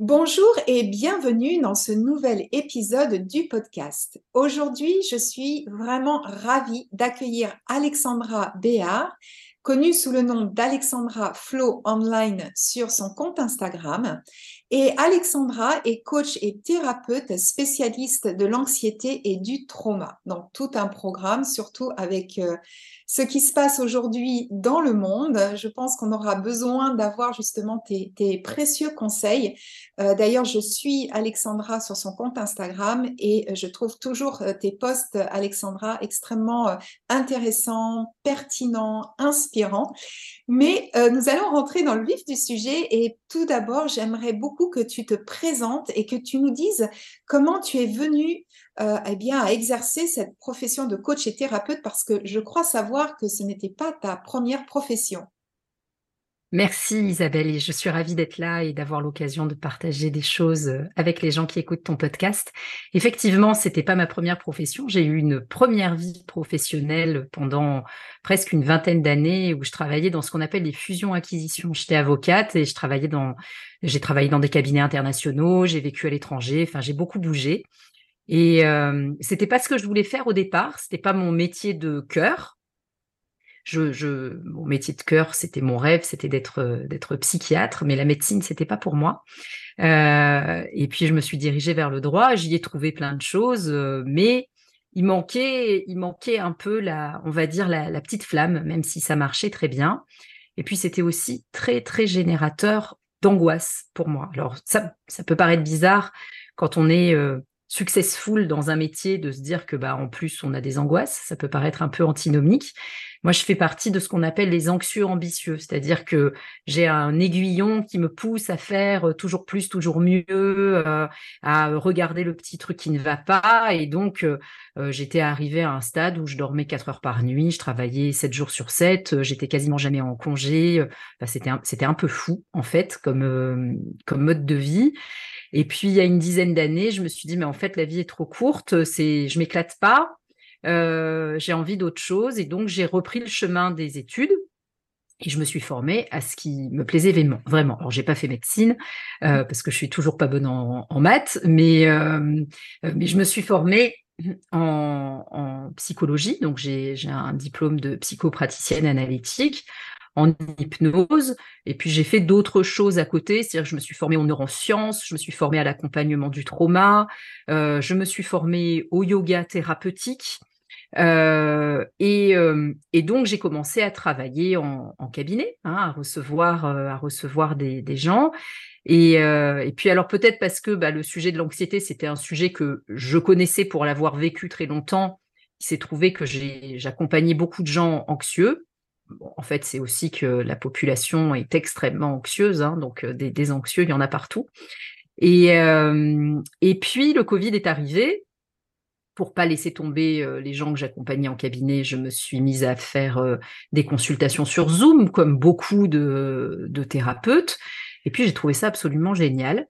Bonjour et bienvenue dans ce nouvel épisode du podcast. Aujourd'hui, je suis vraiment ravie d'accueillir Alexandra Béard, connue sous le nom d'Alexandra Flow Online sur son compte Instagram. Et Alexandra est coach et thérapeute spécialiste de l'anxiété et du trauma. Donc tout un programme, surtout avec euh, ce qui se passe aujourd'hui dans le monde. Je pense qu'on aura besoin d'avoir justement tes, précieux conseils. Euh, d'ailleurs, je suis Alexandra sur son compte Instagram et euh, je trouve toujours euh, tes posts, Alexandra, extrêmement intéressants, pertinents, inspirants. Mais nous allons rentrer dans le vif du sujet et tout d'abord, j'aimerais beaucoup que tu te présentes et que tu nous dises comment tu es venu euh, eh bien, à exercer cette profession de coach et thérapeute parce que je crois savoir que ce n'était pas ta première profession. Merci Isabelle et je suis ravie d'être là et d'avoir l'occasion de partager des choses euh, avec les gens qui écoutent ton podcast. Effectivement, c'était pas ma première profession. J'ai eu une première vie professionnelle pendant presque une vingtaine d'années où je travaillais dans ce qu'on appelle les fusions-acquisitions. J'étais avocate et j'ai travaillé dans des cabinets internationaux, j'ai vécu à l'étranger, enfin j'ai beaucoup bougé. Et euh, c'était pas ce que je voulais faire au départ. C'était pas mon métier de cœur. Je, je, mon métier de cœur, c'était mon rêve, c'était d'être d'être psychiatre, mais la médecine, c'était pas pour moi. Euh, et puis je me suis dirigée vers le droit. J'y ai trouvé plein de choses, euh, mais il manquait, il manquait un peu la, on va dire la, la petite flamme, même si ça marchait très bien. Et puis c'était aussi très très générateur d'angoisse pour moi. Alors ça, ça peut paraître bizarre quand on est euh, successful dans un métier de se dire que bah en plus on a des angoisses, ça peut paraître un peu antinomique. Moi, je fais partie de ce qu'on appelle les anxieux ambitieux, c'est-à-dire que j'ai un aiguillon qui me pousse à faire euh, toujours plus, toujours mieux, euh, à regarder le petit truc qui ne va pas. Et donc, euh, j'étais arrivée à un stade où je dormais quatre heures par nuit, je travaillais sept jours sur sept, j'étais quasiment jamais en congé. c'était un, c'était un peu fou en fait comme comme mode de vie. Et puis, il y a une dizaine d'années, je me suis dit, mais en fait, la vie est trop courte, c'est, je m'éclate pas, euh, j'ai envie d'autre chose. Et donc, j'ai repris le chemin des études. Et je me suis formée à ce qui me plaisait vraiment. vraiment. Alors, j'ai pas fait médecine euh, parce que je suis toujours pas bonne en, maths, mais euh, mais je me suis formée en, en psychologie. Donc, j'ai un diplôme de psychopraticienne analytique en hypnose. Et puis j'ai fait d'autres choses à côté, c'est-à-dire que je me suis formée en neurosciences, je me suis formée à l'accompagnement du trauma, euh, je me suis formée au yoga thérapeutique. Euh, et, euh, et, donc j'ai commencé à travailler en, cabinet, hein, à recevoir, euh, à recevoir des, gens. Et, puis alors peut-être parce que bah, le sujet de l'anxiété c'était un sujet que je connaissais pour l'avoir vécu très longtemps. Il s'est trouvé que j'accompagnais beaucoup de gens anxieux en fait, c'est aussi que la population est extrêmement anxieuse, hein, donc des, anxieux, il y en a partout. Et puis, le Covid est arrivé. Pour pas laisser tomber euh, les gens que j'accompagnais en cabinet, je me suis mise à faire des consultations sur Zoom, comme beaucoup de, thérapeutes. Et puis, j'ai trouvé ça absolument génial.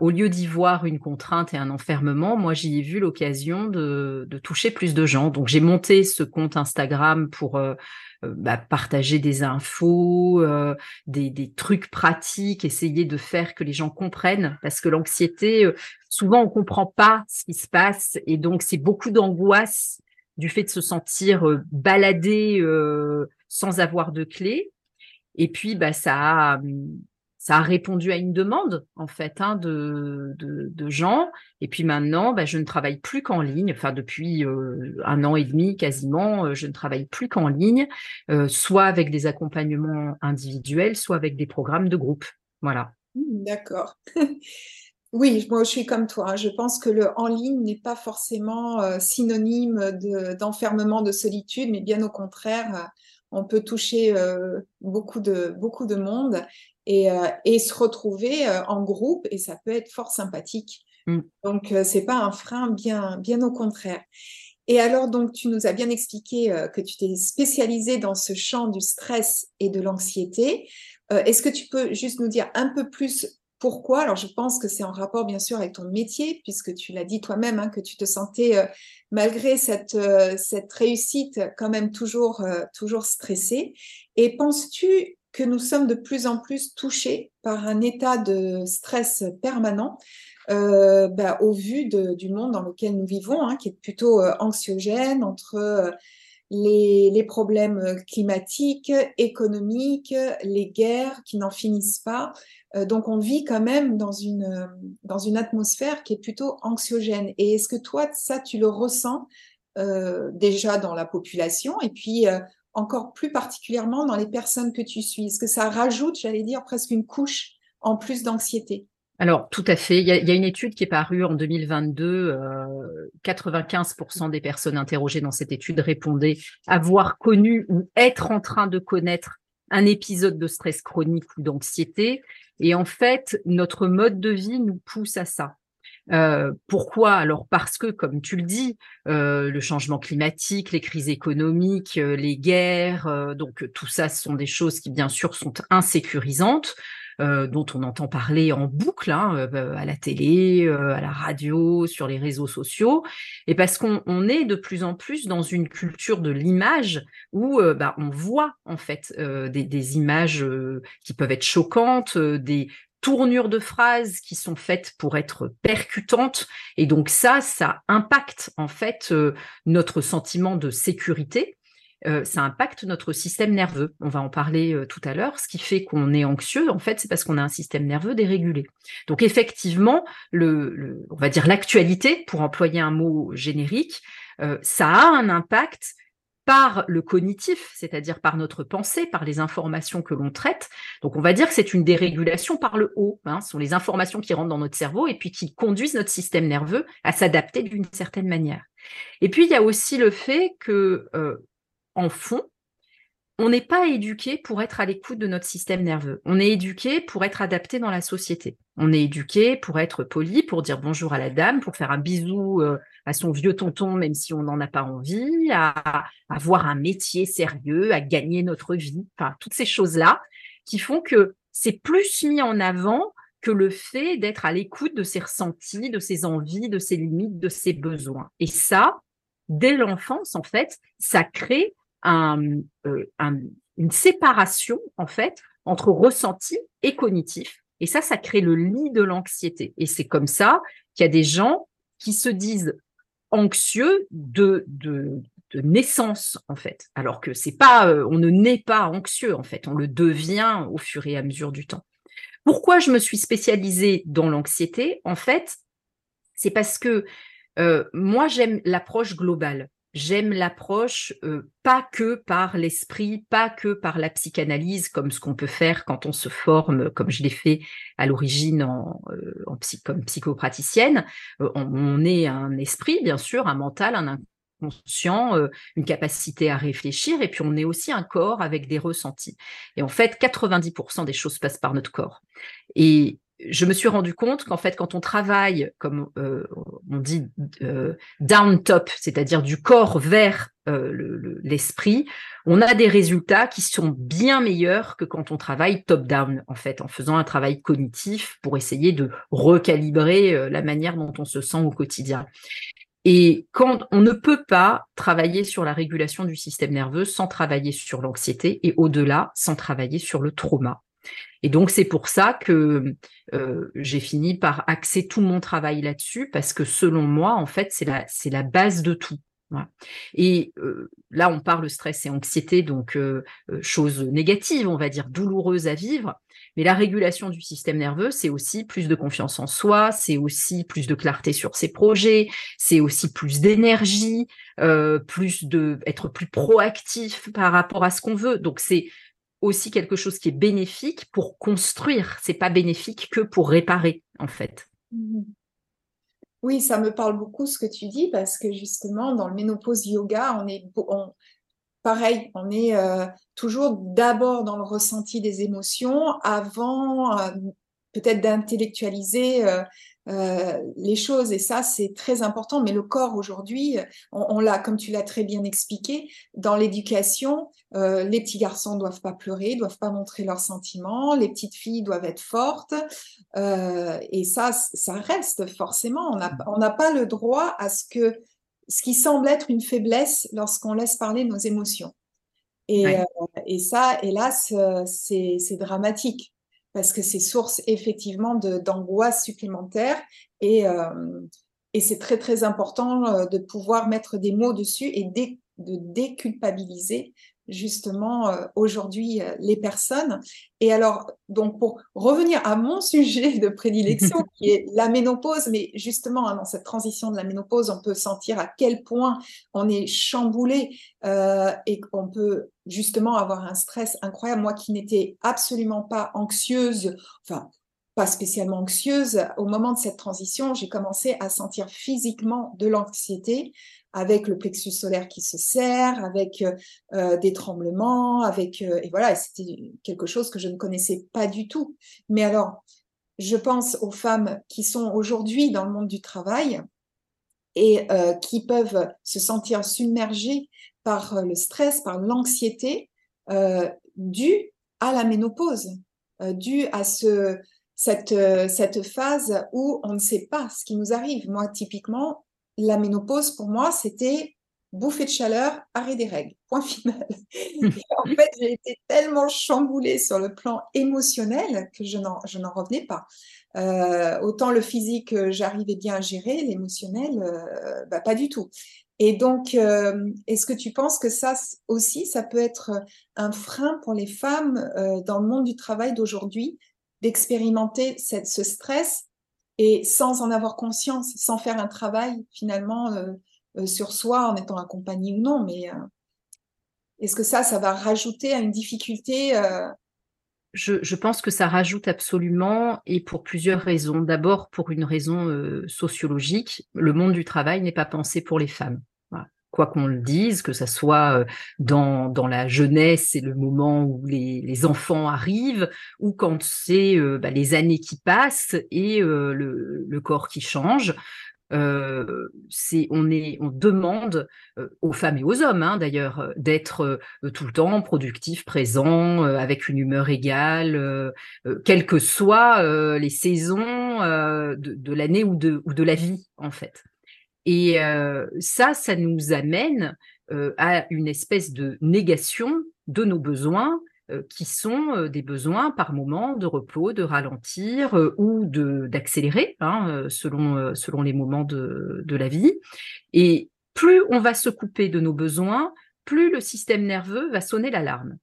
au lieu d'y voir une contrainte et un enfermement, moi j'y ai vu l'occasion de, toucher plus de gens. Donc j'ai monté ce compte Instagram pour euh, bah, partager des infos, euh, des, des, trucs pratiques, essayer de faire que les gens comprennent, parce que l'anxiété, euh, souvent on comprend pas ce qui se passe, et donc c'est beaucoup d'angoisse du fait de se sentir baladé sans avoir de clé. Et puis, bah, ça a, ça a répondu à une demande en fait hein, de, de, gens. Et puis maintenant, bah, je ne travaille plus qu'en ligne. Enfin, depuis euh, un an et demi quasiment, euh, je ne travaille plus qu'en ligne, euh, soit avec des accompagnements individuels, soit avec des programmes de groupe. Voilà. Mmh, d'accord. Oui, moi je suis comme toi. Hein. Je pense que le en ligne n'est pas forcément synonyme d'enfermement, de, solitude, mais bien au contraire, on peut toucher beaucoup, de, beaucoup de monde euh, et, se retrouver euh, en groupe et ça peut être fort sympathique. Mm. Donc, euh, c'est pas un frein, bien, bien au contraire. Et alors, donc, tu nous as bien expliqué que tu t'es spécialisé dans ce champ du stress et de l'anxiété. Est-ce que tu peux juste nous dire un peu plus pourquoi? Alors, je pense que c'est en rapport, bien sûr, avec ton métier, puisque tu l'as dit toi-même, hein, que tu te sentais, malgré cette, cette réussite, quand même toujours, toujours stressé. Et penses-tu que nous sommes de plus en plus touchés par un état de stress permanent euh, bah, au vu du monde dans lequel nous vivons, hein, qui est plutôt euh, anxiogène entre euh, les, problèmes climatiques, économiques, les guerres qui n'en finissent pas. donc on vit quand même dans une, dans une atmosphère qui est plutôt anxiogène. Et est-ce que toi, ça, tu le ressens déjà dans la population et puis encore plus particulièrement dans les personnes que tu suis? Est-ce que ça rajoute, j'allais dire, presque une couche en plus d'anxiété? Alors, tout à fait. Il y, a, une étude qui est parue en 2022. 95% euh, des personnes interrogées dans cette étude répondaient avoir connu ou être en train de connaître un épisode de stress chronique ou d'anxiété. Et en fait, notre mode de vie nous pousse à ça. Euh, pourquoi? Alors parce que, comme tu le dis, euh, le changement climatique, les crises économiques, euh, les guerres, donc tout ça, ce sont des choses qui bien sûr sont insécurisantes. Dont on entend parler en boucle hein, à la télé, à la radio, sur les réseaux sociaux, et parce qu'on est de plus en plus dans une culture de l'image où bah, on voit en fait des, des, images qui peuvent être choquantes, des, tournures de phrases qui sont faites pour être percutantes. Et donc ça ça impacte en fait euh, notre sentiment de sécurité euh, ça impacte notre système nerveux. On va en parler euh, tout à l'heure. Ce qui fait qu'on est anxieux, en fait, c'est parce qu'on a un système nerveux dérégulé. Donc effectivement, on va dire l'actualité, pour employer un mot générique, ça a un impact par le cognitif, c'est-à-dire par notre pensée, par les informations que l'on traite. Donc on va dire que c'est une dérégulation par le haut. Hein. Ce sont les informations qui rentrent dans notre cerveau et puis qui conduisent notre système nerveux à s'adapter d'une certaine manière. Et puis il y a aussi le fait que euh, en fond, on n'est pas éduqué pour être à l'écoute de notre système nerveux. On est éduqué pour être adapté dans la société. On est éduqué pour être poli, pour dire bonjour à la dame, pour faire un bisou euh, à son vieux tonton, même si on n'en a pas envie, à, avoir un métier sérieux, à gagner notre vie. Enfin, toutes ces choses-là qui font que c'est plus mis en avant que le fait d'être à l'écoute de ses ressentis, de ses envies, de ses limites, de ses besoins. Et ça, dès l'enfance, en fait, ça crée euh, un, une séparation en fait entre ressenti et cognitif. Et ça, ça crée le lit de l'anxiété. Et c'est comme ça qu'il y a des gens qui se disent anxieux de, de, de naissance en fait, alors que c'est pas, euh, on ne naît pas anxieux en fait, on le devient au fur et à mesure du temps. Pourquoi je me suis spécialisée dans l'anxiété? En fait, c'est parce que euh, moi j'aime l'approche globale. J'aime l'approche euh, pas que par l'esprit, pas que par la psychanalyse, comme ce qu'on peut faire quand on se forme, comme je l'ai fait à l'origine en, euh, en comme psychopraticienne. Euh, on, est un esprit, bien sûr, un mental, un inconscient, une capacité à réfléchir, et puis on est aussi un corps avec des ressentis. Et en fait, 90% des choses passent par notre corps. Et je me suis rendu compte qu'en fait, quand on travaille, comme euh, on dit, euh, down top, c'est-à-dire du corps vers euh, l'esprit, on a des résultats qui sont bien meilleurs que quand on travaille top down, en fait, en faisant un travail cognitif pour essayer de recalibrer la manière dont on se sent au quotidien. Et quand on ne peut pas travailler sur la régulation du système nerveux sans travailler sur l'anxiété et au-delà sans travailler sur le trauma. Et donc, c'est pour ça que euh, j'ai fini par axer tout mon travail là-dessus, parce que selon moi, en fait, c'est la, c'est la base de tout. Et là, on parle stress et anxiété, donc choses négatives, on va dire douloureuses à vivre. Mais la régulation du système nerveux, c'est aussi plus de confiance en soi, c'est aussi plus de clarté sur ses projets, c'est aussi plus d'énergie, plus de être plus proactif par rapport à ce qu'on veut. Donc c'est aussi quelque chose qui est bénéfique pour construire. C'est pas bénéfique que pour réparer, en fait. Mmh oui, ça me parle beaucoup ce que tu dis parce que justement, dans le ménopause yoga, on est pareil, on est euh, toujours d'abord dans le ressenti des émotions avant euh, peut-être d'intellectualiser euh, euh, les choses et ça c'est très important. Mais le corps aujourd'hui, on, l'a comme tu l'as très bien expliqué dans l'éducation, euh, les petits garçons doivent pas pleurer, doivent pas montrer leurs sentiments, les petites filles doivent être fortes euh, et ça ça reste forcément. On n'a pas le droit à ce que ce qui semble être une faiblesse lorsqu'on laisse parler nos émotions. Et, et ça, hélas, c'est dramatique parce que c'est source effectivement d'angoisse supplémentaire et, euh, et c'est très très important euh, de pouvoir mettre des mots dessus et de déculpabiliser justement euh, aujourd'hui euh, les personnes. Et alors, donc pour revenir à mon sujet de prédilection, qui est la ménopause, mais justement, hein, dans cette transition de la ménopause, on peut sentir à quel point on est chamboulé euh, et qu'on peut justement avoir un stress incroyable. Moi qui n'étais absolument pas anxieuse, enfin, pas spécialement anxieuse, au moment de cette transition, j'ai commencé à sentir physiquement de l'anxiété avec le plexus solaire qui se serre, avec euh, euh, des tremblements, avec euh, et voilà, c'était quelque chose que je ne connaissais pas du tout. Mais alors, je pense aux femmes qui sont aujourd'hui dans le monde du travail et qui peuvent se sentir submergées par le stress, par l'anxiété due à la ménopause, due à ce cette, cette phase où on ne sait pas ce qui nous arrive. Moi, typiquement, la ménopause, pour moi, c'était bouffée de chaleur, arrêt des règles, point final. en fait, j'ai été tellement chamboulée sur le plan émotionnel que je n'en, revenais pas. Euh, autant le physique, euh, j'arrivais bien à gérer, l'émotionnel, euh, bah, pas du tout. Et donc, est-ce que tu penses que ça aussi, ça peut être un frein pour les femmes dans le monde du travail d'aujourd'hui, d'expérimenter ce stress et sans en avoir conscience, sans faire un travail finalement euh, euh, sur soi en étant accompagné ou non. Mais euh, est-ce que ça, ça va rajouter à une difficulté je, pense que ça rajoute absolument et pour plusieurs raisons. D'abord, pour une raison sociologique, le monde du travail n'est pas pensé pour les femmes quoi qu'on le dise, que ça soit dans, dans la jeunesse et le moment où les, les enfants arrivent, ou quand c'est bah, les années qui passent et le, le, corps qui change. On est on demande aux femmes et aux hommes hein, d'ailleurs d'être tout le temps productifs, présents, avec une humeur égale, quelles que soient les saisons de, de l'année ou de, ou de la vie en fait. Et euh, ça, ça nous amène euh, à une espèce de négation de nos besoins euh, qui sont des besoins par moment de repos, de ralentir ou d'accélérer hein, selon, les moments de la vie. Et plus on va se couper de nos besoins, plus le système nerveux va sonner l'alarme.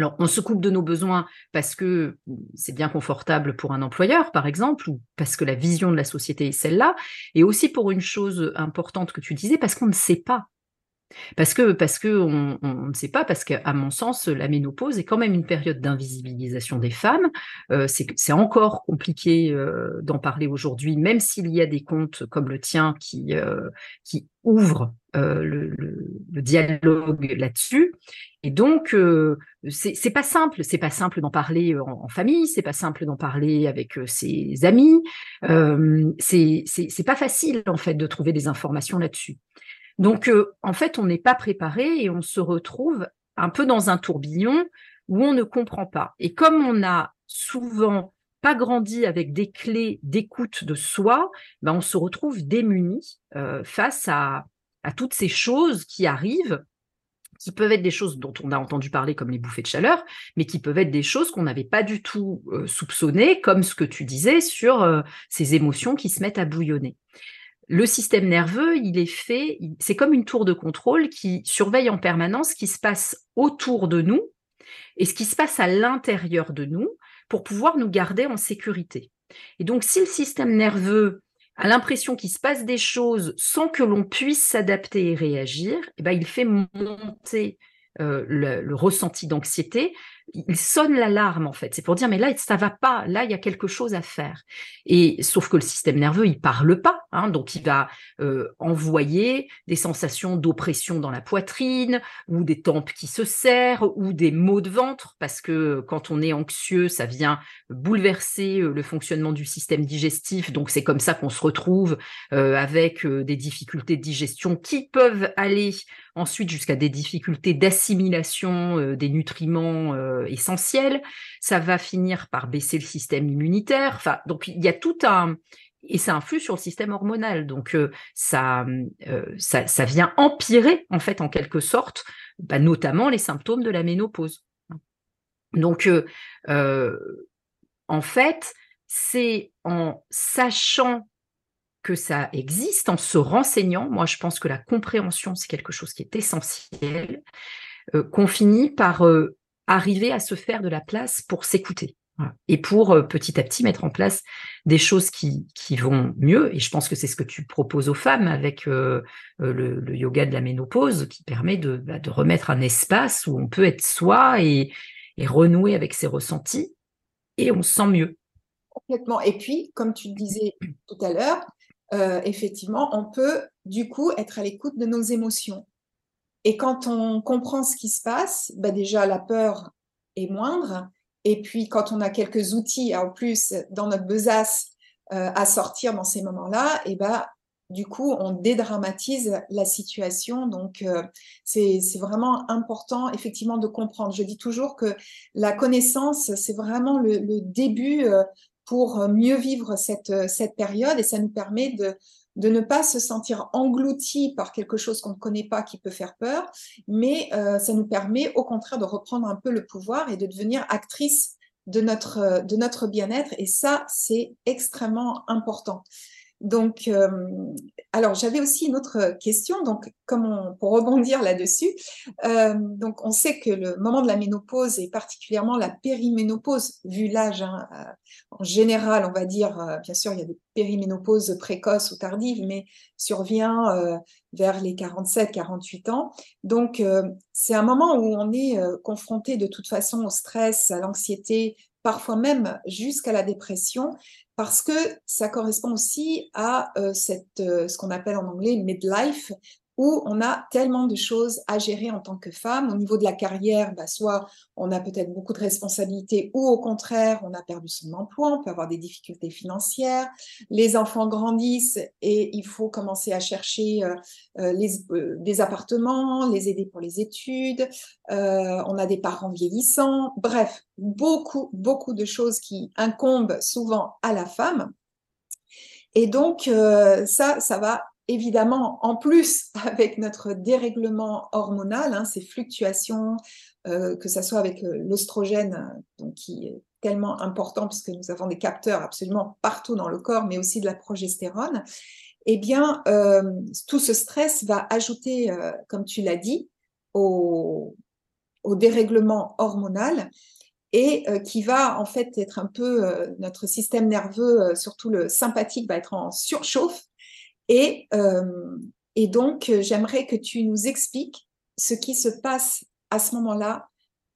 Alors, on se coupe de nos besoins parce que c'est bien confortable pour un employeur, par exemple, ou parce que la vision de la société est celle-là, et aussi pour une chose importante que tu disais, parce qu'on ne sait pas. Parce que parce que on, ne sait pas, parce qu'à mon sens, la ménopause est quand même une période d'invisibilisation des femmes. Euh, c'est encore compliqué euh, d'en parler aujourd'hui, même s'il y a des comptes comme le tien qui euh, qui ouvrent le, le, dialogue là-dessus. Et donc, euh, c'est pas simple. C'est pas simple d'en parler euh, en, famille. C'est pas simple d'en parler avec euh, ses amis. Euh, c'est pas facile en fait de trouver des informations là-dessus. Donc, euh, en fait, on n'est pas préparé et on se retrouve un peu dans un tourbillon où on ne comprend pas. Et comme on a souvent pas grandi avec des clés d'écoute de soi, ben on se retrouve démuni face à, toutes ces choses qui arrivent qui peuvent être des choses dont on a entendu parler comme les bouffées de chaleur, mais qui peuvent être des choses qu'on n'avait pas du tout euh, soupçonnées, comme ce que tu disais sur euh, ces émotions qui se mettent à bouillonner. Le système nerveux, il est fait, c'est comme une tour de contrôle qui surveille en permanence ce qui se passe autour de nous et ce qui se passe à l'intérieur de nous pour pouvoir nous garder en sécurité. Et donc, si le système nerveux a l'impression qu'il se passe des choses sans que l'on puisse s'adapter et réagir, eh ben, il fait monter euh, le, ressenti d'anxiété, il sonne l'alarme en fait. C'est pour dire mais là ça va pas, là il y a quelque chose à faire. Et sauf que le système nerveux il parle pas, hein, donc il va euh, envoyer des sensations d'oppression dans la poitrine ou des tempes qui se serrent ou des maux de ventre parce que quand on est anxieux ça vient bouleverser euh, le fonctionnement du système digestif. Donc c'est comme ça qu'on se retrouve avec des difficultés de digestion qui peuvent aller ensuite jusqu'à des difficultés d'assimilation euh, des nutriments euh, essentiels. Ça va finir par baisser le système immunitaire. Enfin, donc il y a tout un et ça influe sur le système hormonal. Donc euh, ça, ça, ça, vient empirer en fait en quelque sorte, bah, notamment les symptômes de la ménopause. Donc en fait, c'est en sachant que ça existe en se renseignant. Moi, je pense que la compréhension, c'est quelque chose qui est essentiel, euh, qu'on finit par euh, arriver à se faire de la place pour s'écouter. Et pour euh, petit à petit mettre en place des choses qui, vont mieux. Et je pense que c'est ce que tu proposes aux femmes avec le, yoga de la ménopause, qui permet de, bah, de, remettre un espace où on peut être soi et, renouer avec ses ressentis, et on se sent mieux. Complètement. Et puis, comme tu le disais tout à l'heure, euh, effectivement, on peut du coup être à l'écoute de nos émotions. Et quand on comprend ce qui se passe, bah déjà la peur est moindre. Et puis quand on a quelques outils en plus dans notre besace euh, à sortir dans ces moments-là, et bah du coup on dédramatise la situation. Donc euh, c'est vraiment important effectivement de comprendre. Je dis toujours que la connaissance c'est vraiment le, le début pour mieux vivre cette, cette période et ça nous permet de, de ne pas se sentir englouti par quelque chose qu'on ne connaît pas qui peut faire peur, mais euh, ça nous permet au contraire de reprendre un peu le pouvoir et de devenir actrice de notre, de notre bien-être et ça, c'est extrêmement important. Donc, euh, alors j'avais aussi une autre question. Donc, comme pour rebondir là-dessus, euh, donc on sait que le moment de la ménopause et particulièrement la périménopause, vu l'âge hein, euh, en général, on va dire, bien sûr, il y a des périménopauses précoces ou tardives, mais survient vers les 47-48 ans. Donc, c'est un moment où on est confronté de toute façon au stress, à l'anxiété, parfois même jusqu'à la dépression parce que ça correspond aussi à euh, euh, ce qu'on appelle en anglais midlife, où on a tellement de choses à gérer en tant que femme. Au niveau de la carrière, bah, soit on a peut-être beaucoup de responsabilités ou au contraire, on a perdu son emploi, on peut avoir des difficultés financières. Les enfants grandissent et il faut commencer à chercher euh, euh, euh, des appartements, les aider pour les études. on a des parents vieillissants. Bref, beaucoup, beaucoup de choses qui incombent souvent à la femme. Et donc, ça, ça va évidemment, en plus, avec notre dérèglement hormonal, hein, ces fluctuations, euh, que ce soit avec euh, l'ostrogène, qui est tellement important puisque nous avons des capteurs absolument partout dans le corps, mais aussi de la progestérone, eh bien, euh, tout ce stress va ajouter, comme tu l'as dit, au, au, dérèglement hormonal et qui va en fait être un peu notre système nerveux, surtout le sympathique, va être en surchauffe et, euh, et donc, j'aimerais que tu nous expliques ce qui se passe à ce moment-là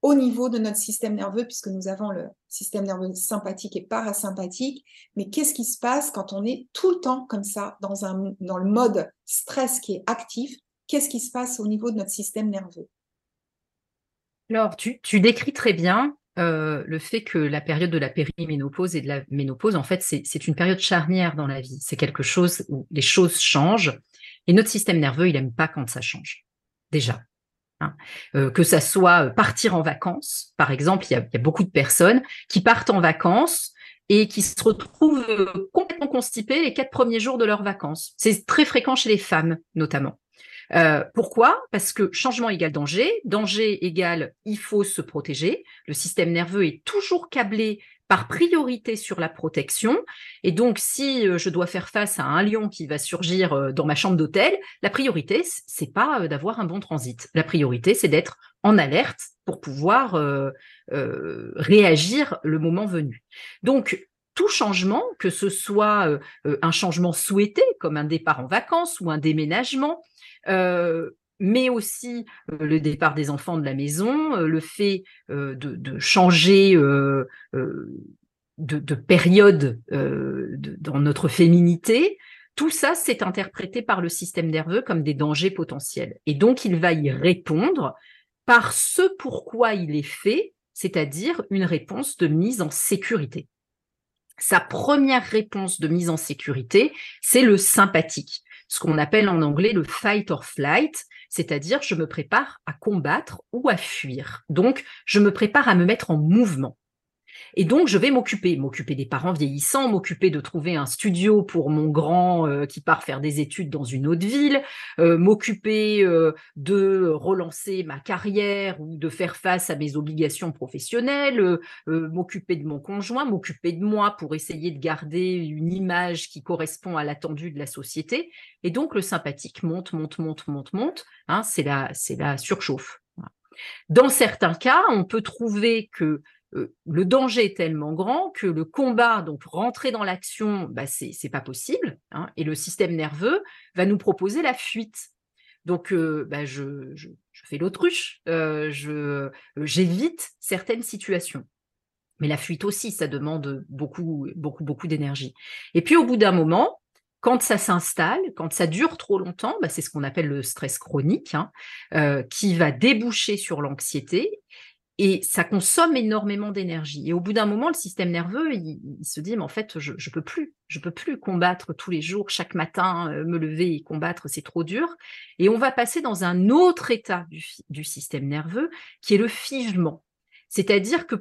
au niveau de notre système nerveux, puisque nous avons le système nerveux sympathique et parasympathique. Mais qu'est-ce qui se passe quand on est tout le temps comme ça, dans le mode stress qui est actif? Qu'est-ce qui se passe au niveau de notre système nerveux? Alors, tu, tu décris très bien euh, le fait que la période de la périménopause et de la ménopause, en fait, c'est une période charnière dans la vie. C'est quelque chose où les choses changent et notre système nerveux, il n'aime pas quand ça change. Déjà. Hein. Euh, que ça soit partir en vacances, par exemple, il y, a, il y, a, beaucoup de personnes qui partent en vacances et qui se retrouvent complètement constipées les quatre premiers jours de leurs vacances. C'est très fréquent chez les femmes, notamment. Pourquoi? Parce que changement égale danger, danger égale il faut se protéger. Le système nerveux est toujours câblé par priorité sur la protection. Et donc, si je dois faire face à un lion qui va surgir dans ma chambre d'hôtel, la priorité, c'est pas d'avoir un bon transit. La priorité, c'est d'être en alerte pour pouvoir réagir le moment venu. Donc, tout changement, que ce soit un changement souhaité, comme un départ en vacances ou un déménagement, mais aussi le départ des enfants de la maison, le fait de, changer de, période dans notre féminité, tout ça, c'est interprété par le système nerveux comme des dangers potentiels. Et donc, il va y répondre par ce pourquoi il est fait, c'est-à-dire une réponse de mise en sécurité. Sa première réponse de mise en sécurité, c'est le sympathique, ce qu'on appelle en anglais le fight or flight, c'est-à-dire je me prépare à combattre ou à fuir. Donc, je me prépare à me mettre en mouvement. Et donc, je vais m'occuper, m'occuper des parents vieillissants, m'occuper de trouver un studio pour mon grand euh, qui part faire des études dans une autre ville, euh, m'occuper euh, de relancer ma carrière ou de faire face à mes obligations professionnelles, m'occuper de mon conjoint, m'occuper de moi pour essayer de garder une image qui correspond à l'attendu de la société. Et donc, le sympathique monte, monte, monte, monte, monte. Hein, c'est la, c'est la surchauffe. Dans certains cas, on peut trouver que le danger est tellement grand que le combat, donc rentrer dans l'action, bah, c'est pas possible. Hein, et le système nerveux va nous proposer la fuite. Donc, euh, bah, je, fais l'autruche, euh, j'évite certaines situations. Mais la fuite aussi, ça demande beaucoup, beaucoup, beaucoup d'énergie. Et puis, au bout d'un moment, quand ça s'installe, quand ça dure trop longtemps, bah, c'est ce qu'on appelle le stress chronique, hein, qui va déboucher sur l'anxiété et ça consomme énormément d'énergie. Et au bout d'un moment, le système nerveux, il, se dit, mais en fait, je ne peux plus, je peux plus combattre tous les jours, chaque matin, euh, me lever et combattre, c'est trop dur. Et on va passer dans un autre état du, système nerveux, qui est le figement. C'est-à-dire que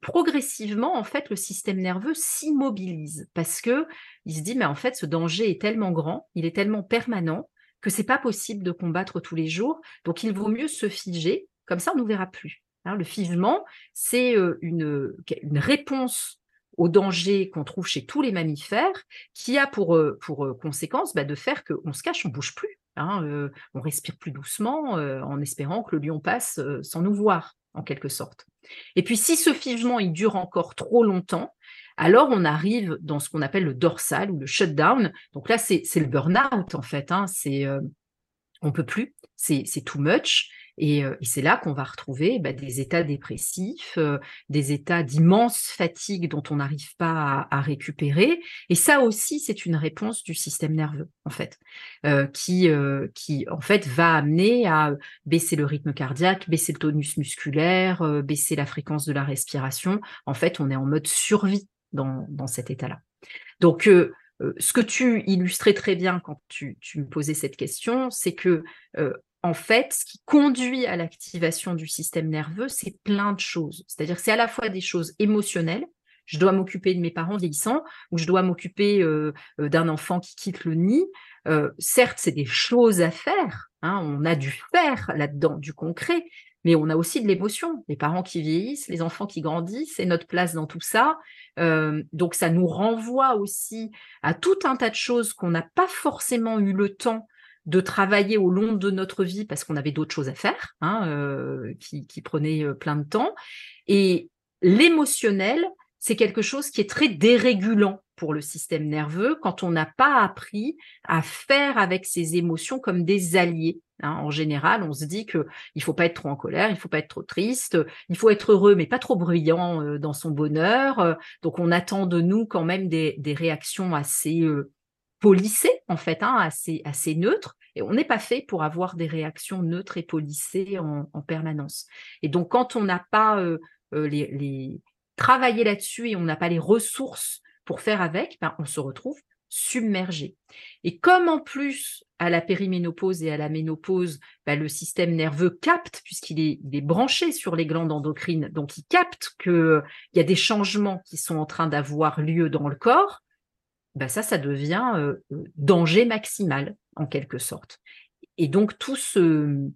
progressivement, en fait, le système nerveux s'immobilise parce que il se dit, mais en fait, ce danger est tellement grand, il est tellement permanent que c'est pas possible de combattre tous les jours. Donc, il vaut mieux se figer. Comme ça, on ne verra plus. Hein, le figement, c'est une, réponse au danger qu'on trouve chez tous les mammifères, qui a pour, pour conséquence bah, de faire qu'on se cache, on bouge plus, hein, on respire plus doucement en espérant que le lion passe sans nous voir, en quelque sorte. Et puis si ce figement il dure encore trop longtemps, alors on arrive dans ce qu'on appelle le dorsal ou le shutdown. Donc là, c'est le burn-out en fait. Hein, c'est on peut plus, c'est too much. Et, c'est là qu'on va retrouver bah, des états dépressifs, des états d'immense fatigue dont on n'arrive pas à, récupérer. Et ça aussi, c'est une réponse du système nerveux, en fait, qui, qui, en fait, va amener à baisser le rythme cardiaque, baisser le tonus musculaire, baisser la fréquence de la respiration. En fait, on est en mode survie dans, dans cet état-là. Donc, ce que tu illustrais très bien quand tu, tu me posais cette question, c'est que en fait, ce qui conduit à l'activation du système nerveux, c'est plein de choses. C'est-à-dire que c'est à la fois des choses émotionnelles, je dois m'occuper de mes parents vieillissants, ou je dois m'occuper euh, euh, d'un enfant qui quitte le nid. Euh, certes, c'est des choses à faire, hein, on a du faire là-dedans, du concret, mais on a aussi de l'émotion. Les parents qui vieillissent, les enfants qui grandissent, c'est notre place dans tout ça. donc ça nous renvoie aussi à tout un tas de choses qu'on n'a pas forcément eu le temps de travailler au long de notre vie parce qu'on avait d'autres choses à faire, hein, euh, qui, prenaient euh, plein de temps. Et l'émotionnel, c'est quelque chose qui est très dérégulant pour le système nerveux quand on n'a pas appris à faire avec ses émotions comme des alliés. Hein. En général, on se dit que il faut pas être trop en colère, il faut pas être trop triste, il faut être heureux mais pas trop bruyant euh, dans son bonheur. Donc on attend de nous quand même des, des réactions assez polissées en fait, hein, assez assez neutres. Et on n'est pas fait pour avoir des réactions neutres et polissées en, permanence. Et donc, quand on n'a pas euh, euh, travaillé là-dessus et on n'a pas les ressources pour faire avec, ben, on se retrouve submergé. Et comme en plus, à la périménopause et à la ménopause, ben, le système nerveux capte, puisqu'il est, est, branché sur les glandes endocrines, donc il capte qu'il y a des changements qui sont en train d'avoir lieu dans le corps, ben ça, ça devient euh, danger maximal en quelque sorte. et donc tout se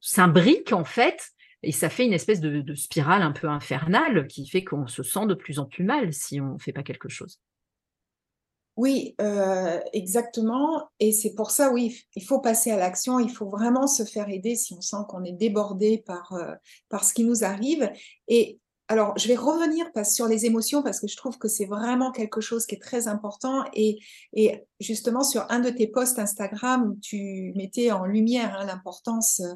s'imbrique en fait et ça fait une espèce de, spirale un peu infernale qui fait qu'on se sent de plus en plus mal si on ne fait pas quelque chose. Oui, euh, exactement. Et c'est pour ça, oui, il faut passer à l'action. Il faut vraiment se faire aider si on sent qu'on est débordé par, euh, par ce qui nous arrive. Et alors, je vais revenir sur les émotions parce que je trouve que c'est vraiment quelque chose qui est très important. Et, justement, sur un de tes posts Instagram tu mettais en lumière hein, l'importance euh,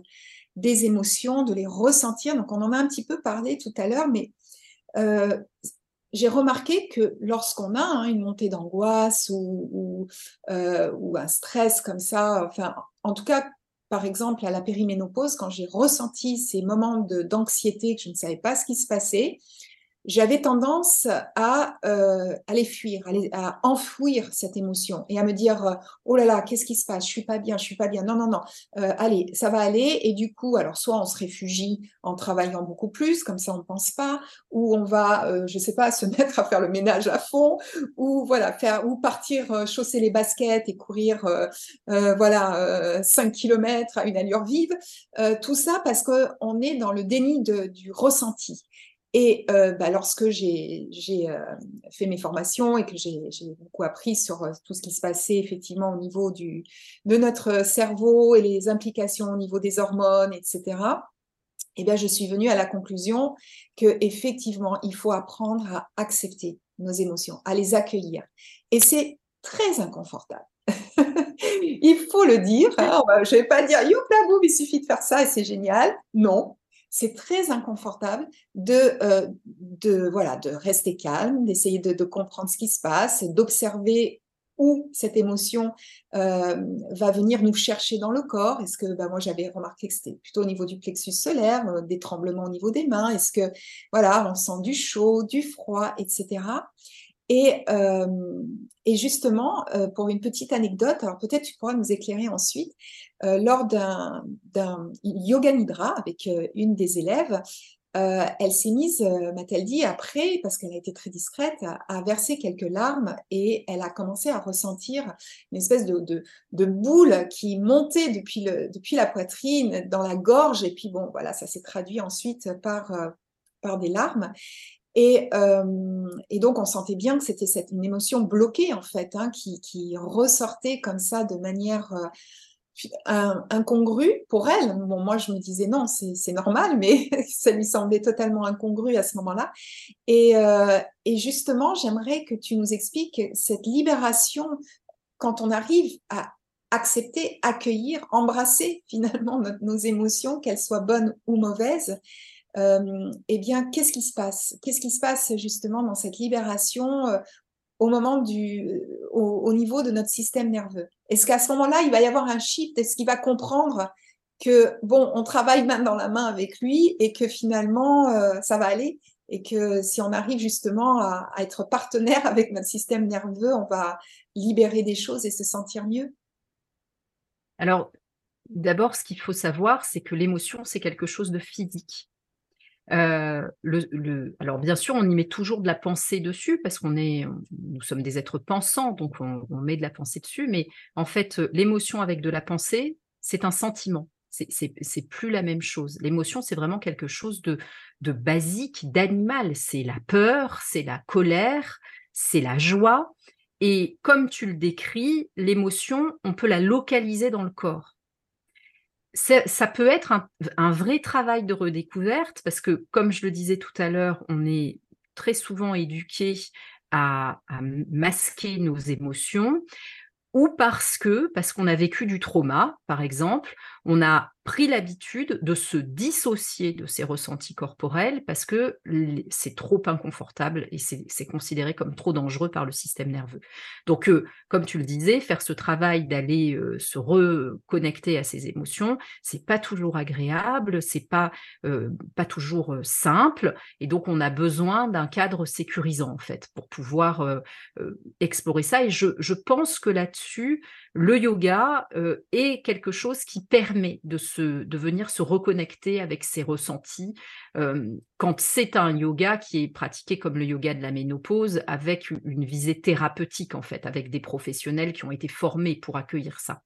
des émotions, de les ressentir. Donc, on en a un petit peu parlé tout à l'heure, mais euh, j'ai remarqué que lorsqu'on a hein, une montée d'angoisse euh, ou, un stress comme ça, enfin, en tout cas, par exemple, à la périménopause, quand j'ai ressenti ces moments d'anxiété, que je ne savais pas ce qui se passait, j'avais tendance à euh, les fuir, à, enfouir cette émotion et à me dire euh, oh là là qu'est-ce qui se passe? Je suis pas bien je suis pas bien. Non non non. Euh, allez ça va aller et du coup alors soit on se réfugie en travaillant beaucoup plus comme ça on ne pense pas ou on va euh, je sais pas se mettre à faire le ménage à fond ou voilà faire ou partir euh, chausser les baskets et courir voilà 5 km à une allure vive. Tout ça parce que on est dans le déni de, du ressenti et euh, bah, lorsque j'ai euh, fait mes formations et que j'ai beaucoup appris sur euh, tout ce qui se passait effectivement au niveau de notre cerveau et les implications au niveau des hormones, etc., eh bien, je suis venue à la conclusion que effectivement, il faut apprendre à accepter nos émotions, à les accueillir. Et c'est très inconfortable. il faut le dire. Hein, je ne vais pas dire, youp la boum, il suffit de faire ça et c'est génial. Non, c'est très inconfortable de, euh, de, voilà, de rester calme, d'essayer de, comprendre ce qui se passe, d'observer où cette émotion euh, va venir nous chercher dans le corps. Est-ce que, bah, moi j'avais remarqué que c'était plutôt au niveau du plexus solaire, euh, des tremblements au niveau des mains? Est-ce que, voilà, on sent du chaud, du froid, etc. Et, et justement, pour une petite anecdote, alors peut-être tu pourras nous éclairer ensuite, lors d'un yoga nidra avec une des élèves, elle s'est mise, m'a-t-elle dit, après, parce qu'elle a été très discrète, à, verser quelques larmes et elle a commencé à ressentir une espèce de, boule qui montait depuis, la poitrine, dans la gorge. Et puis bon, voilà, ça s'est traduit ensuite par des larmes. Et, euh, et, donc, on sentait bien que c'était une émotion bloquée, en fait, hein, qui, qui, ressortait comme ça de manière euh, incongrue pour elle. Bon, moi, je me disais non, c'est normal, mais ça lui semblait totalement incongru à ce moment-là. Et, euh, justement, j'aimerais que tu nous expliques cette libération quand on arrive à accepter, accueillir, embrasser finalement nos émotions, qu'elles soient bonnes ou mauvaises euh, eh bien, qu'est-ce qui se passe? Qu'est-ce qui se passe justement dans cette libération euh, au moment du, euh, au, niveau de notre système nerveux? Est-ce qu'à ce, moment-là, il va y avoir un shift? Est-ce qu'il va comprendre que bon, on travaille main dans la main avec lui et que finalement ça va aller? Et que si on arrive justement à, à, être partenaire avec notre système nerveux, on va libérer des choses et se sentir mieux? Alors, d'abord, ce qu'il faut savoir, c'est que l'émotion, c'est quelque chose de physique. Alors bien sûr, on y met toujours de la pensée dessus parce qu'on est, nous sommes des êtres pensants, donc on, met de la pensée dessus. Mais en fait, l'émotion avec de la pensée, c'est un sentiment. C'est plus la même chose. L'émotion, c'est vraiment quelque chose de, de basique, d'animal. C'est la peur, c'est la colère, c'est la joie. Et comme tu le décris, l'émotion, on peut la localiser dans le corps ça peut être un, vrai travail de redécouverte parce que, comme je le disais tout à l'heure, on est très souvent éduqué à, masquer nos émotions ou parce que, parce qu'on a vécu du trauma, par exemple, on a pris l'habitude de se dissocier de ces ressentis corporels parce que c'est trop inconfortable et c'est considéré comme trop dangereux par le système nerveux. Donc, euh, comme tu le disais, faire ce travail d'aller euh, se reconnecter à ses émotions, c'est pas toujours agréable, c'est pas euh, pas toujours simple, et donc on a besoin d'un cadre sécurisant en fait pour pouvoir explorer ça. Et je, je pense que là-dessus, le yoga est quelque chose qui permet de se de venir se reconnecter avec ses ressentis quand c'est un yoga qui est pratiqué comme le yoga de la ménopause avec une visée thérapeutique en fait, avec des professionnels qui ont été formés pour accueillir ça.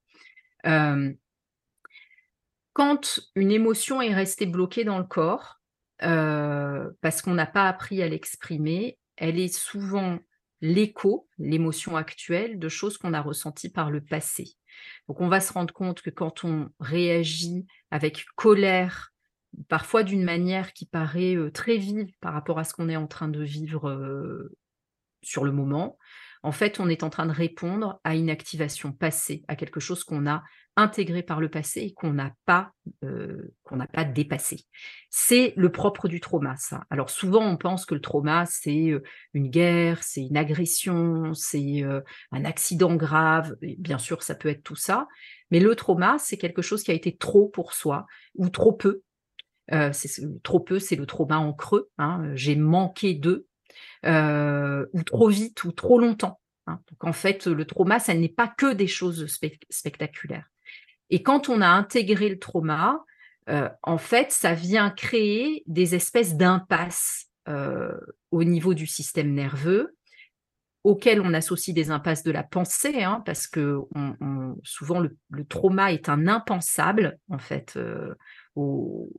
quand une émotion est restée bloquée dans le corps, euh, parce qu'on n'a pas appris à l'exprimer, elle est souvent l'écho, l'émotion actuelle, de choses qu'on a ressenties par le passé. Donc on va se rendre compte que quand on réagit avec colère, parfois d'une manière qui paraît euh, très vive par rapport à ce qu'on est en train de vivre euh, sur le moment, en fait, on est en train de répondre à une activation passée, à quelque chose qu'on a intégré par le passé et qu'on n'a pas, euh, dépassé. C'est le propre du trauma, ça. Alors souvent, on pense que le trauma, c'est euh, une guerre, c'est une agression, c'est euh, un accident grave. bien sûr, ça peut être tout ça. Mais le trauma, c'est quelque chose qui a été trop pour soi ou trop peu. trop peu, c'est le trauma en creux. Hein. J'ai manqué de, ou trop vite ou trop longtemps. Hein. Donc en fait, le trauma, ça n'est pas que des choses spectaculaires. Et quand on a intégré le trauma, euh, en fait, ça vient créer des espèces d'impasses euh, au niveau du système nerveux, auxquelles on associe des impasses de la pensée, hein, parce que souvent le, trauma est un impensable, en fait, euh, au,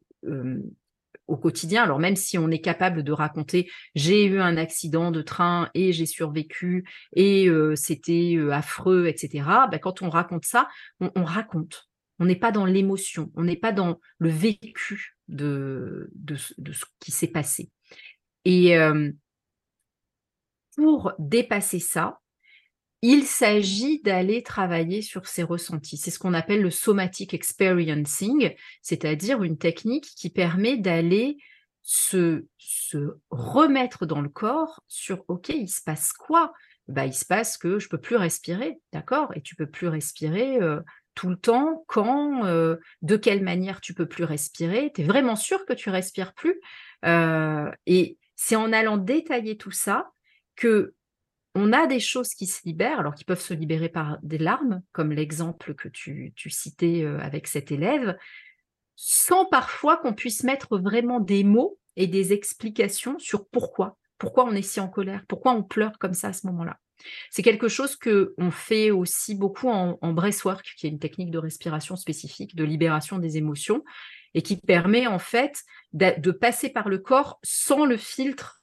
au quotidien. Alors même si on est capable de raconter j'ai eu un accident de train et j'ai survécu et euh, c'était euh, affreux, etc. Ben, quand on raconte ça, on, raconte. On n'est pas dans l'émotion, on n'est pas dans le vécu de, de, ce qui s'est passé. Et euh, pour dépasser ça, il s'agit d'aller travailler sur ses ressentis. C'est ce qu'on appelle le somatic experiencing, c'est-à-dire une technique qui permet d'aller se, remettre dans le corps sur OK, il se passe quoi? Bah, Il se passe que je peux plus respirer, d'accord? Et tu peux plus respirer euh, tout le temps, quand, euh, de quelle manière tu peux plus respirer? Tu es vraiment sûr que tu respires plus? Euh, Et c'est en allant détailler tout ça que on a des choses qui se libèrent, alors qui peuvent se libérer par des larmes, comme l'exemple que tu, citais euh, avec cet élève, sans parfois qu'on puisse mettre vraiment des mots et des explications sur pourquoi. Pourquoi on est si en colère, pourquoi on pleure comme ça à ce moment-là. C'est quelque chose que on fait aussi beaucoup en, en breathwork, qui est une technique de respiration spécifique, de libération des émotions, et qui permet en fait de passer par le corps sans le filtre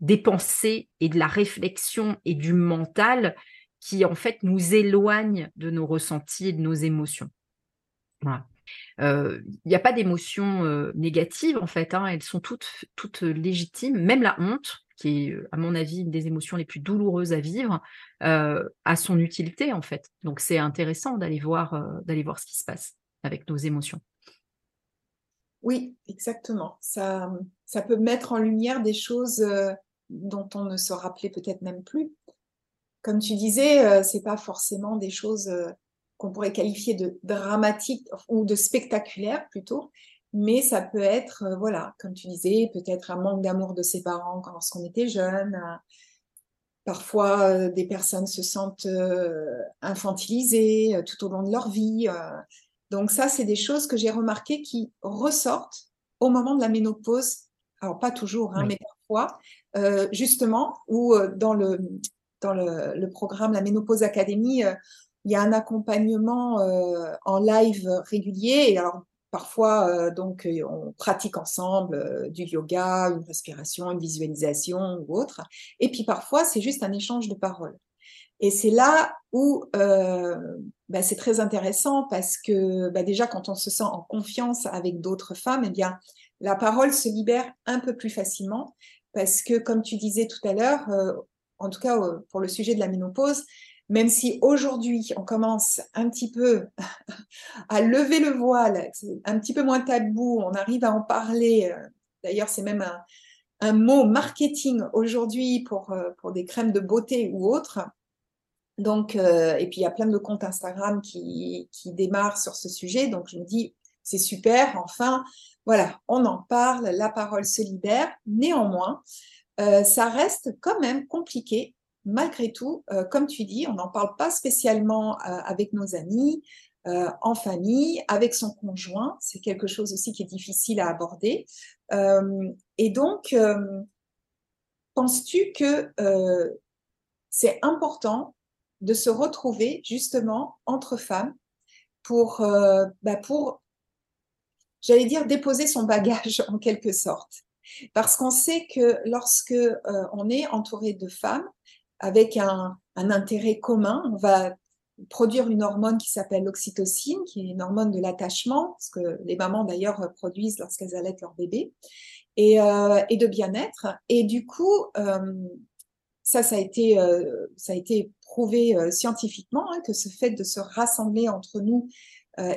des pensées et de la réflexion et du mental qui en fait nous éloignent de nos ressentis et de nos émotions. Euh, il n'y a pas d'émotions euh, négatives en fait, hein, elles sont toutes, toutes légitimes, même la honte, qui est à mon avis une des émotions les plus douloureuses à vivre, euh, a son utilité en fait. Donc c'est intéressant d'aller voir, d'aller voir ce qui se passe avec nos émotions. Oui, exactement. Ça, ça peut mettre en lumière des choses dont on ne se rappelait peut-être même plus. Comme tu disais, euh, c'est pas forcément des choses euh, qu'on pourrait qualifier de dramatiques ou de spectaculaires plutôt, mais ça peut être, euh, voilà, comme tu disais, peut-être un manque d'amour de ses parents quand on était jeune. Parfois, des personnes se sentent infantilisées tout au long de leur vie. Donc ça, c'est des choses que j'ai remarquées qui ressortent au moment de la ménopause. Alors pas toujours, hein, mais parfois. Euh, justement, où euh, dans, le, dans le, programme La Ménopause Académie, euh, il y a un accompagnement en live régulier. Et alors, parfois, donc, on pratique ensemble du yoga, une respiration, une visualisation ou autre. Et puis parfois, c'est juste un échange de paroles. Et c'est là où bah, c'est très intéressant parce que bah, déjà, quand on se sent en confiance avec d'autres femmes, eh bien, la parole se libère un peu plus facilement parce que, comme tu disais tout à l'heure, euh, en tout cas euh, pour le sujet de la ménopause, même si aujourd'hui on commence un petit peu à lever le voile, un petit peu moins tabou, on arrive à en parler. Euh, d'ailleurs, c'est même un, mot marketing aujourd'hui pour, pour des crèmes de beauté ou autres. Donc, et puis il y a plein de comptes Instagram qui, qui démarrent sur ce sujet. Donc, je me dis, c'est super, enfin, voilà, on en parle, la parole se libère. Néanmoins, euh, ça reste quand même compliqué malgré tout. Euh, comme tu dis, on n'en parle pas spécialement euh, avec nos amis, en famille, avec son conjoint. C'est quelque chose aussi qui est difficile à aborder. et donc, penses-tu que c'est important de se retrouver justement entre femmes pour, bah pour j'allais dire, déposer son bagage en quelque sorte. Parce qu'on sait que lorsque on est entouré de femmes avec un, intérêt commun, on va produire une hormone qui s'appelle l'oxytocine, qui est une hormone de l'attachement, ce que les mamans d'ailleurs produisent lorsqu'elles allaitent leur bébé, et, euh, de bien-être. Et du coup, euh, ça, ça a été, euh, ça a été prouvé scientifiquement hein, que ce fait de se rassembler entre nous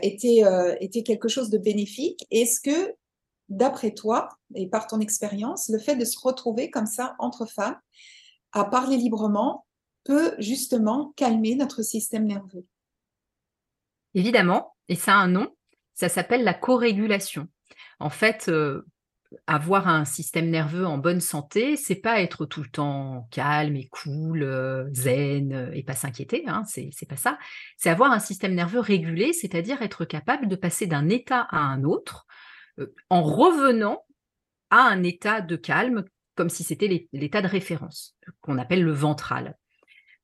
était, était quelque chose de bénéfique. Est-ce que, d'après toi et par ton expérience, le fait de se retrouver comme ça entre femmes, à parler librement, peut justement calmer notre système nerveux? Évidemment, et ça a un nom, ça s'appelle la co-régulation. En fait, euh, avoir un système nerveux en bonne santé, c'est pas être tout le temps calme et cool, euh, zen euh, et pas s'inquiéter, hein, c'est pas ça. C'est avoir un système nerveux régulé, c'est-à-dire être capable de passer d'un état à un autre en revenant à un état de calme, comme si c'était l'état de référence, qu'on appelle le ventral.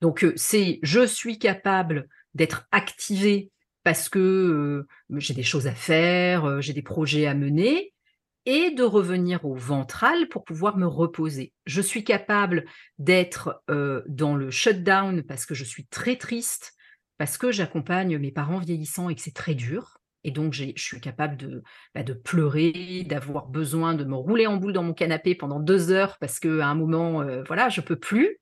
Donc, euh, c'est je suis capable d'être activé parce que euh, j'ai des choses à faire, euh, j'ai des projets à mener, et de revenir au ventral pour pouvoir me reposer. Je suis capable d'être dans le shutdown parce que je suis très triste, parce que j'accompagne mes parents vieillissants et que c'est très dur. Et donc, je suis capable de, bah, de pleurer, d'avoir besoin de me rouler en boule dans mon canapé pendant deux heures parce qu'à un moment, voilà, je peux plus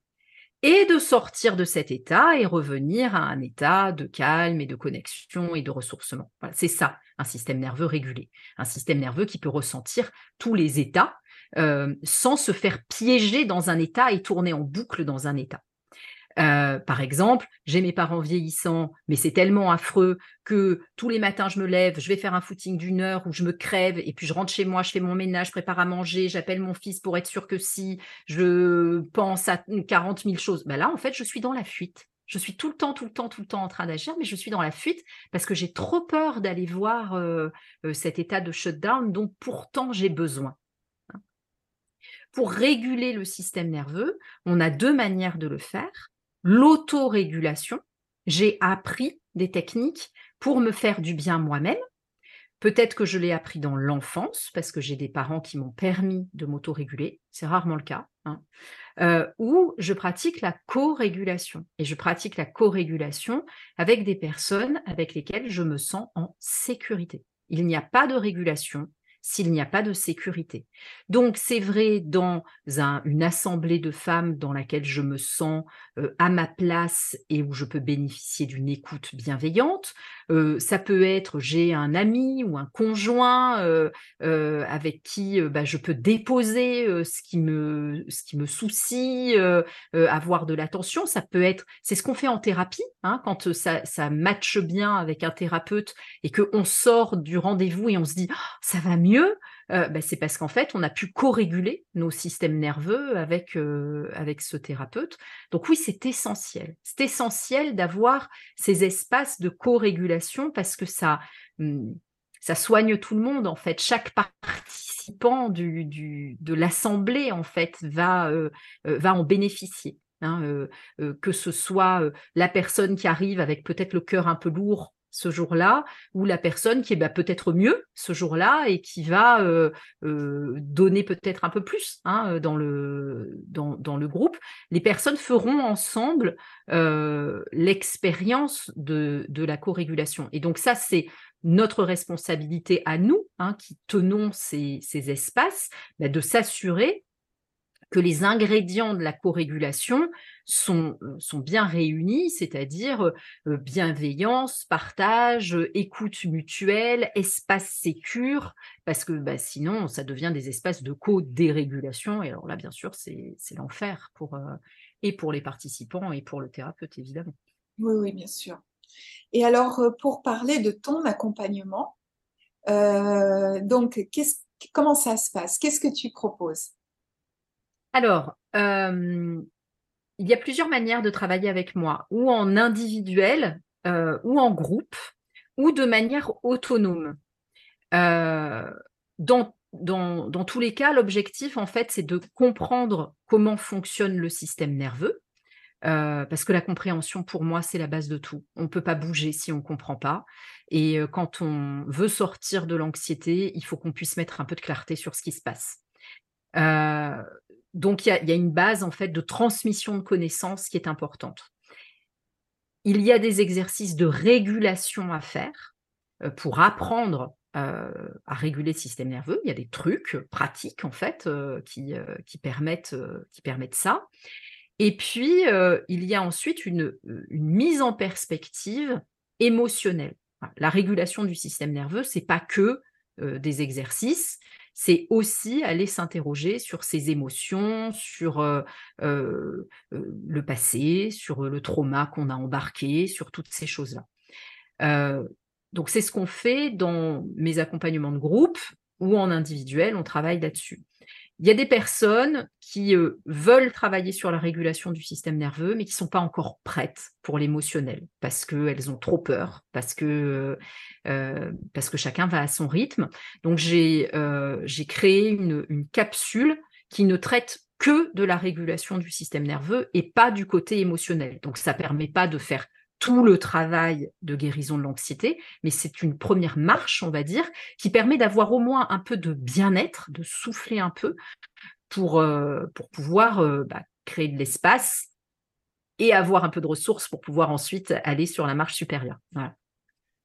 et de sortir de cet état et revenir à un état de calme et de connexion et de ressourcement. c'est ça, un système nerveux régulé, un système nerveux qui peut ressentir tous les états euh, sans se faire piéger dans un état et tourner en boucle dans un état. Euh, par exemple, j'ai mes parents vieillissants, mais c'est tellement affreux que tous les matins je me lève, je vais faire un footing d'une heure où je me crève et puis je rentre chez moi, je fais mon ménage, je prépare à manger, j'appelle mon fils pour être sûr que si je pense à 40 000 choses, ben là en fait je suis dans la fuite. Je suis tout le temps, tout le temps, tout le temps en train d'agir, mais je suis dans la fuite parce que j'ai trop peur d'aller voir euh, euh, cet état de shutdown dont pourtant j'ai besoin. Hein. Pour réguler le système nerveux, on a deux manières de le faire l'autorégulation. J'ai appris des techniques pour me faire du bien moi-même. Peut-être que je l'ai appris dans l'enfance, parce que j'ai des parents qui m'ont permis de m'autoréguler, c'est rarement le cas, hein. euh, ou je pratique la co-régulation. Et je pratique la co-régulation avec des personnes avec lesquelles je me sens en sécurité. Il n'y a pas de régulation s'il n'y a pas de sécurité. Donc c'est vrai dans une assemblée de femmes dans laquelle je me sens euh, à ma place et où je peux bénéficier d'une écoute bienveillante. Euh, ça peut être j'ai un ami ou un conjoint euh, avec qui bah, je peux déposer ce qui me ce qui me soucie, avoir de l'attention. Ça peut être c'est ce qu'on fait en thérapie hein, quand ça ça matche bien avec un thérapeute et que on sort du rendez-vous et on se dit «Oh, ça va mieux euh, bah, c'est parce qu'en fait, on a pu co-réguler nos systèmes nerveux avec, euh, avec ce thérapeute. Donc oui, c'est essentiel. C'est essentiel d'avoir ces espaces de co-régulation parce que ça, hum, ça soigne tout le monde, en fait. Chaque participant du, de l'assemblée, en fait, va, euh, va en bénéficier. Hein, que ce soit la personne qui arrive avec peut-être le cœur un peu lourd ce jour-là, ou la personne qui est bah, peut-être mieux ce jour-là et qui va euh, euh, donner peut-être un peu plus hein, euh, dans, le, groupe. Les personnes feront ensemble l'expérience de, la co-régulation. Et donc ça, c'est notre responsabilité à nous, hein, qui tenons ces, ces espaces, bah, de s'assurer que les ingrédients de la co-régulation sont, euh, sont bien réunis, c'est-à-dire euh, bienveillance, partage, écoute mutuelle, espace sécure, parce que bah, sinon, ça devient des espaces de co-dérégulation. Et alors là, bien sûr, c'est l'enfer pour, euh, et les participants et pour le thérapeute, évidemment. Oui, oui, bien sûr. Et alors, pour parler de ton accompagnement, donc, comment ça se passe? Qu'est-ce que tu proposes? Alors, euh, il y a plusieurs manières de travailler avec moi, ou en individuel, euh, ou en groupe, ou de manière autonome. Euh, dans, dans, tous les cas, l'objectif, en fait, c'est de comprendre comment fonctionne le système nerveux, parce que la compréhension, pour moi, c'est la base de tout. On ne peut pas bouger si on ne comprend pas. Et quand on veut sortir de l'anxiété, il faut qu'on puisse mettre un peu de clarté sur ce qui se passe. Donc, il y, a une base, en fait, de transmission de connaissances qui est importante. Il y a des exercices de régulation à faire pour apprendre à réguler le système nerveux. Il y a des trucs pratiques, en fait, qui, qui, permettent, ça. Et puis, il y a ensuite une, mise en perspective émotionnelle. La régulation du système nerveux, c'est pas que des exercices, c'est aussi aller s'interroger sur ses émotions, sur le passé, sur le trauma qu'on a embarqué, sur toutes ces choses-là. donc c'est ce qu'on fait dans mes accompagnements de groupe ou en individuel, on travaille là-dessus. Il y a des personnes qui euh, veulent travailler sur la régulation du système nerveux, mais qui ne sont pas encore prêtes pour l'émotionnel, parce qu'elles ont trop peur, parce que, euh, parce que chacun va à son rythme. Donc j'ai euh, créé une, une capsule qui ne traite que de la régulation du système nerveux et pas du côté émotionnel. Donc ça ne permet pas de faire tout le travail de guérison de l'anxiété, mais c'est une première marche, on va dire, qui permet d'avoir au moins un peu de bien-être, de souffler un peu pour, euh, pouvoir euh, bah, créer de l'espace et avoir un peu de ressources pour pouvoir ensuite aller sur la marche supérieure.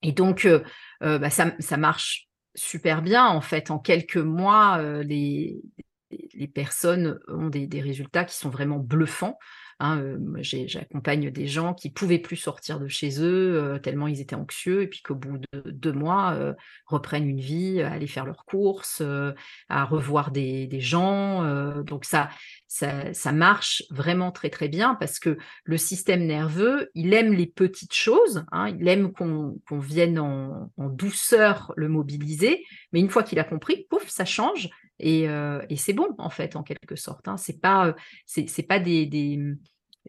Et donc, euh, bah, ça, marche super bien, en fait. En quelques mois, les personnes ont des, résultats qui sont vraiment bluffants. Hein, J'accompagne des gens qui pouvaient plus sortir de chez eux tellement ils étaient anxieux et puis qu'au bout de deux mois reprennent une vie, à aller faire leurs courses, à revoir des, des gens. donc ça, ça, marche vraiment très très bien parce que le système nerveux, il aime les petites choses, hein, il aime qu'on vienne en, douceur le mobiliser, mais une fois qu'il a compris, pouf, ça change et, et c'est bon en fait en quelque sorte. Hein. C'est pas c'est pas des, des,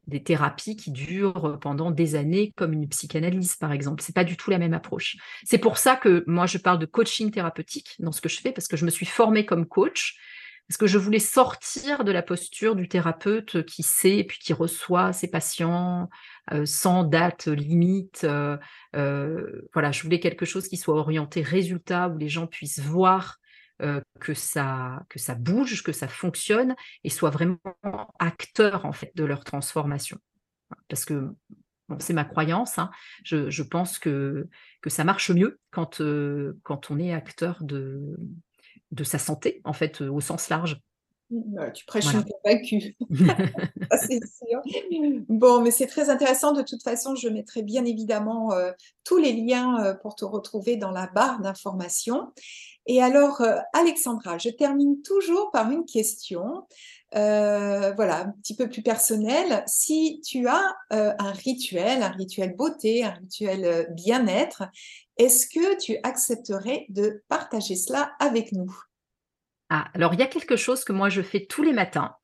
des, thérapies qui durent pendant des années comme une psychanalyse par exemple. C'est pas du tout la même approche. C'est pour ça que moi je parle de coaching thérapeutique dans ce que je fais parce que je me suis formée comme coach parce que je voulais sortir de la posture du thérapeute qui sait et puis qui reçoit ses patients sans date limite. Euh, voilà, je voulais quelque chose qui soit orienté résultat, où les gens puissent voir euh, que, ça, que ça bouge, que ça fonctionne et soient vraiment acteurs en fait de leur transformation. Parce que c'est ma croyance, hein, je, pense que, que ça marche mieux quand, euh, quand on est acteur de, de sa santé, en fait, au sens large. Bah, tu prêches une convaincue. c'est sûr. Bon, mais c'est très intéressant. De toute façon, je mettrai bien évidemment euh, tous les liens pour te retrouver dans la barre d'informations. Et alors, euh, Alexandra, je termine toujours par une question, euh, voilà, un petit peu plus personnelle. Si tu as euh, un rituel, un rituel beauté, un rituel bien-être, est-ce que tu accepterais de partager cela avec nous? Ah, alors il y a quelque chose que moi je fais tous les matins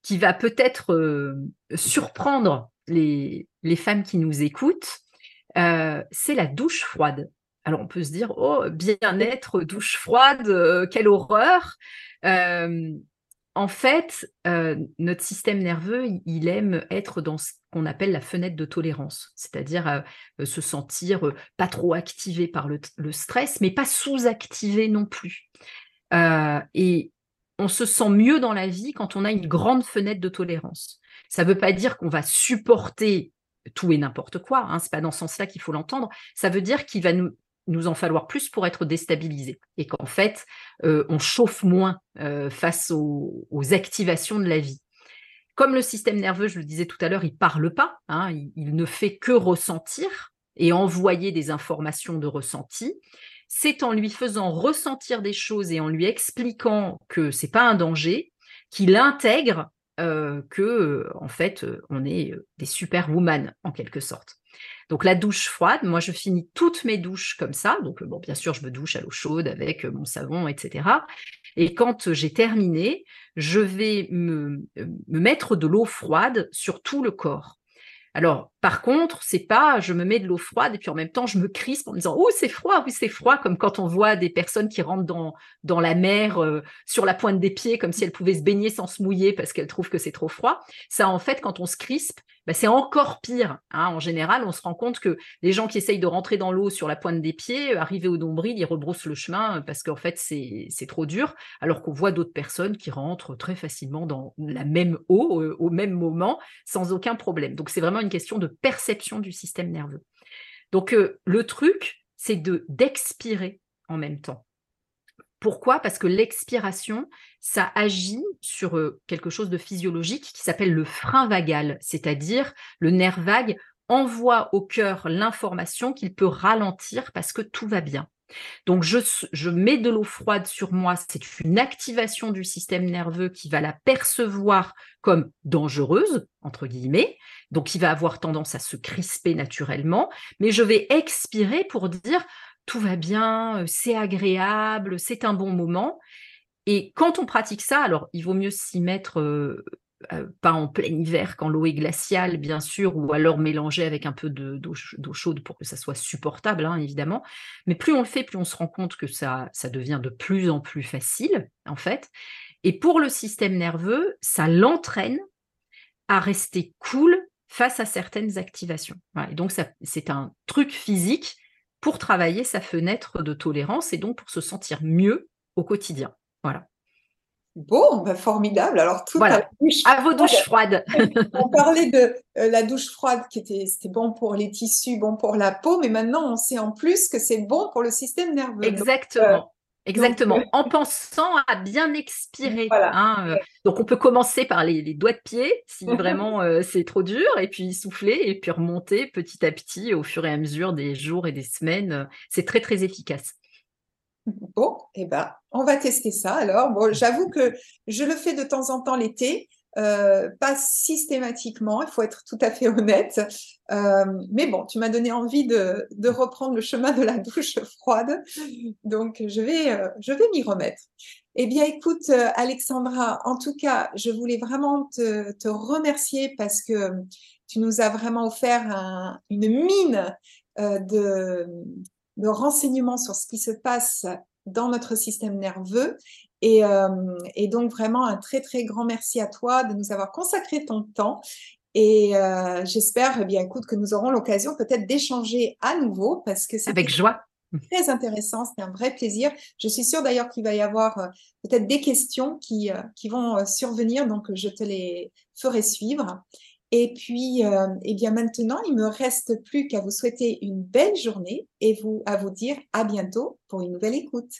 qui va peut-être surprendre les, les, femmes qui nous écoutent, c'est la douche froide. Alors on peut se dire, oh, bien-être, douche froide, euh, quelle horreur. Euh, en fait, euh, notre système nerveux, il aime être dans ce qu'on appelle la fenêtre de tolérance, c'est-à-dire se sentir pas trop activé par le, stress, mais pas sous-activé non plus. et on se sent mieux dans la vie quand on a une grande fenêtre de tolérance. Ça ne veut pas dire qu'on va supporter tout et n'importe quoi, hein, c'est pas dans ce sens-là qu'il faut l'entendre. Ça veut dire qu'il va nous nous en falloir plus pour être déstabilisé et qu'en fait, euh, on chauffe moins euh, face aux, activations de la vie. Comme le système nerveux, je le disais tout à l'heure, il parle pas, hein, il, ne fait que ressentir et envoyer des informations de ressenti. C'est en lui faisant ressentir des choses et en lui expliquant que c'est pas un danger qu'il intègre euh, que en fait on est des superwoman en quelque sorte. Donc la douche froide, moi je finis toutes mes douches comme ça. Donc bon, bien sûr, je me douche à l'eau chaude avec mon savon, etc. Et quand j'ai terminé, je vais me, me mettre de l'eau froide sur tout le corps. Alors, par contre, c'est pas je me mets de l'eau froide et puis en même temps je me crispe en me disant oh c'est froid, oui c'est froid, comme quand on voit des personnes qui rentrent dans, dans la mer euh, sur la pointe des pieds comme si elles pouvaient se baigner sans se mouiller parce qu'elles trouvent que c'est trop froid. Ça en fait quand on se crispe, bah, c'est encore pire. Hein. En général, on se rend compte que les gens qui essayent de rentrer dans l'eau sur la pointe des pieds, arrivés au nombril, ils rebroussent le chemin parce qu'en fait, c'est trop dur, alors qu'on voit d'autres personnes qui rentrent très facilement dans la même eau au même moment sans aucun problème. Donc, c'est vraiment une question de perception du système nerveux. Donc, le truc, c'est de d'expirer en même temps. Pourquoi? Parce que l'expiration, ça agit sur quelque chose de physiologique qui s'appelle le frein vagal, c'est-à-dire le nerf vague envoie au cœur l'information qu'il peut ralentir parce que tout va bien. Donc je, je mets de l'eau froide sur moi, c'est une activation du système nerveux qui va la percevoir comme dangereuse, entre guillemets, donc il va avoir tendance à se crisper naturellement, mais je vais expirer pour dire tout va bien, c'est agréable, c'est un bon moment. Et quand on pratique ça, alors il vaut mieux s'y mettre pas en plein hiver quand l'eau est glaciale, bien sûr, ou alors mélanger avec un peu d'eau chaude pour que ça soit supportable, hein, évidemment. Mais plus on le fait, plus on se rend compte que ça, ça devient de plus en plus facile, en fait. Et pour le système nerveux, ça l'entraîne à rester cool face à certaines activations. Et donc, c'est un truc physique pour travailler sa fenêtre de tolérance et donc pour se sentir mieux au quotidien. Voilà. Bon, ben formidable. Alors, tout voilà. à, vos douches froides. on parlait de euh, la douche froide qui était c'était bon pour les tissus, bon pour la peau, mais maintenant on sait en plus que c'est bon pour le système nerveux. Exactement. Exactement, euh, en pensant à bien expirer. Hein, euh. donc on peut commencer par les, doigts de pied si vraiment euh, c'est trop dur, et puis souffler, et puis remonter petit à petit au fur et à mesure des jours et des semaines. C'est très très efficace. Bon, eh ben, on va tester ça alors. Bon, j'avoue que je le fais de temps en temps l'été. Euh, pas systématiquement, il faut être tout à fait honnête. Euh, mais bon, tu m'as donné envie de, reprendre le chemin de la douche froide, donc je vais, euh, je vais m'y remettre. Eh bien, écoute, Alexandra, en tout cas, je voulais vraiment te, remercier parce que tu nous as vraiment offert une mine de renseignements sur ce qui se passe dans notre système nerveux euh, et, donc vraiment un très très grand merci à toi de nous avoir consacré ton temps. Et euh, j'espère, eh bien, écoute, que nous aurons l'occasion peut-être d'échanger à nouveau parce que c'est avec joie. Très intéressant, c'était un vrai plaisir. Je suis sûre d'ailleurs qu'il va y avoir euh, peut-être des questions qui, qui vont survenir, donc je te les ferai suivre. Et puis, eh bien maintenant, il me reste plus qu'à vous souhaiter une belle journée et vous à vous dire à bientôt pour une nouvelle écoute.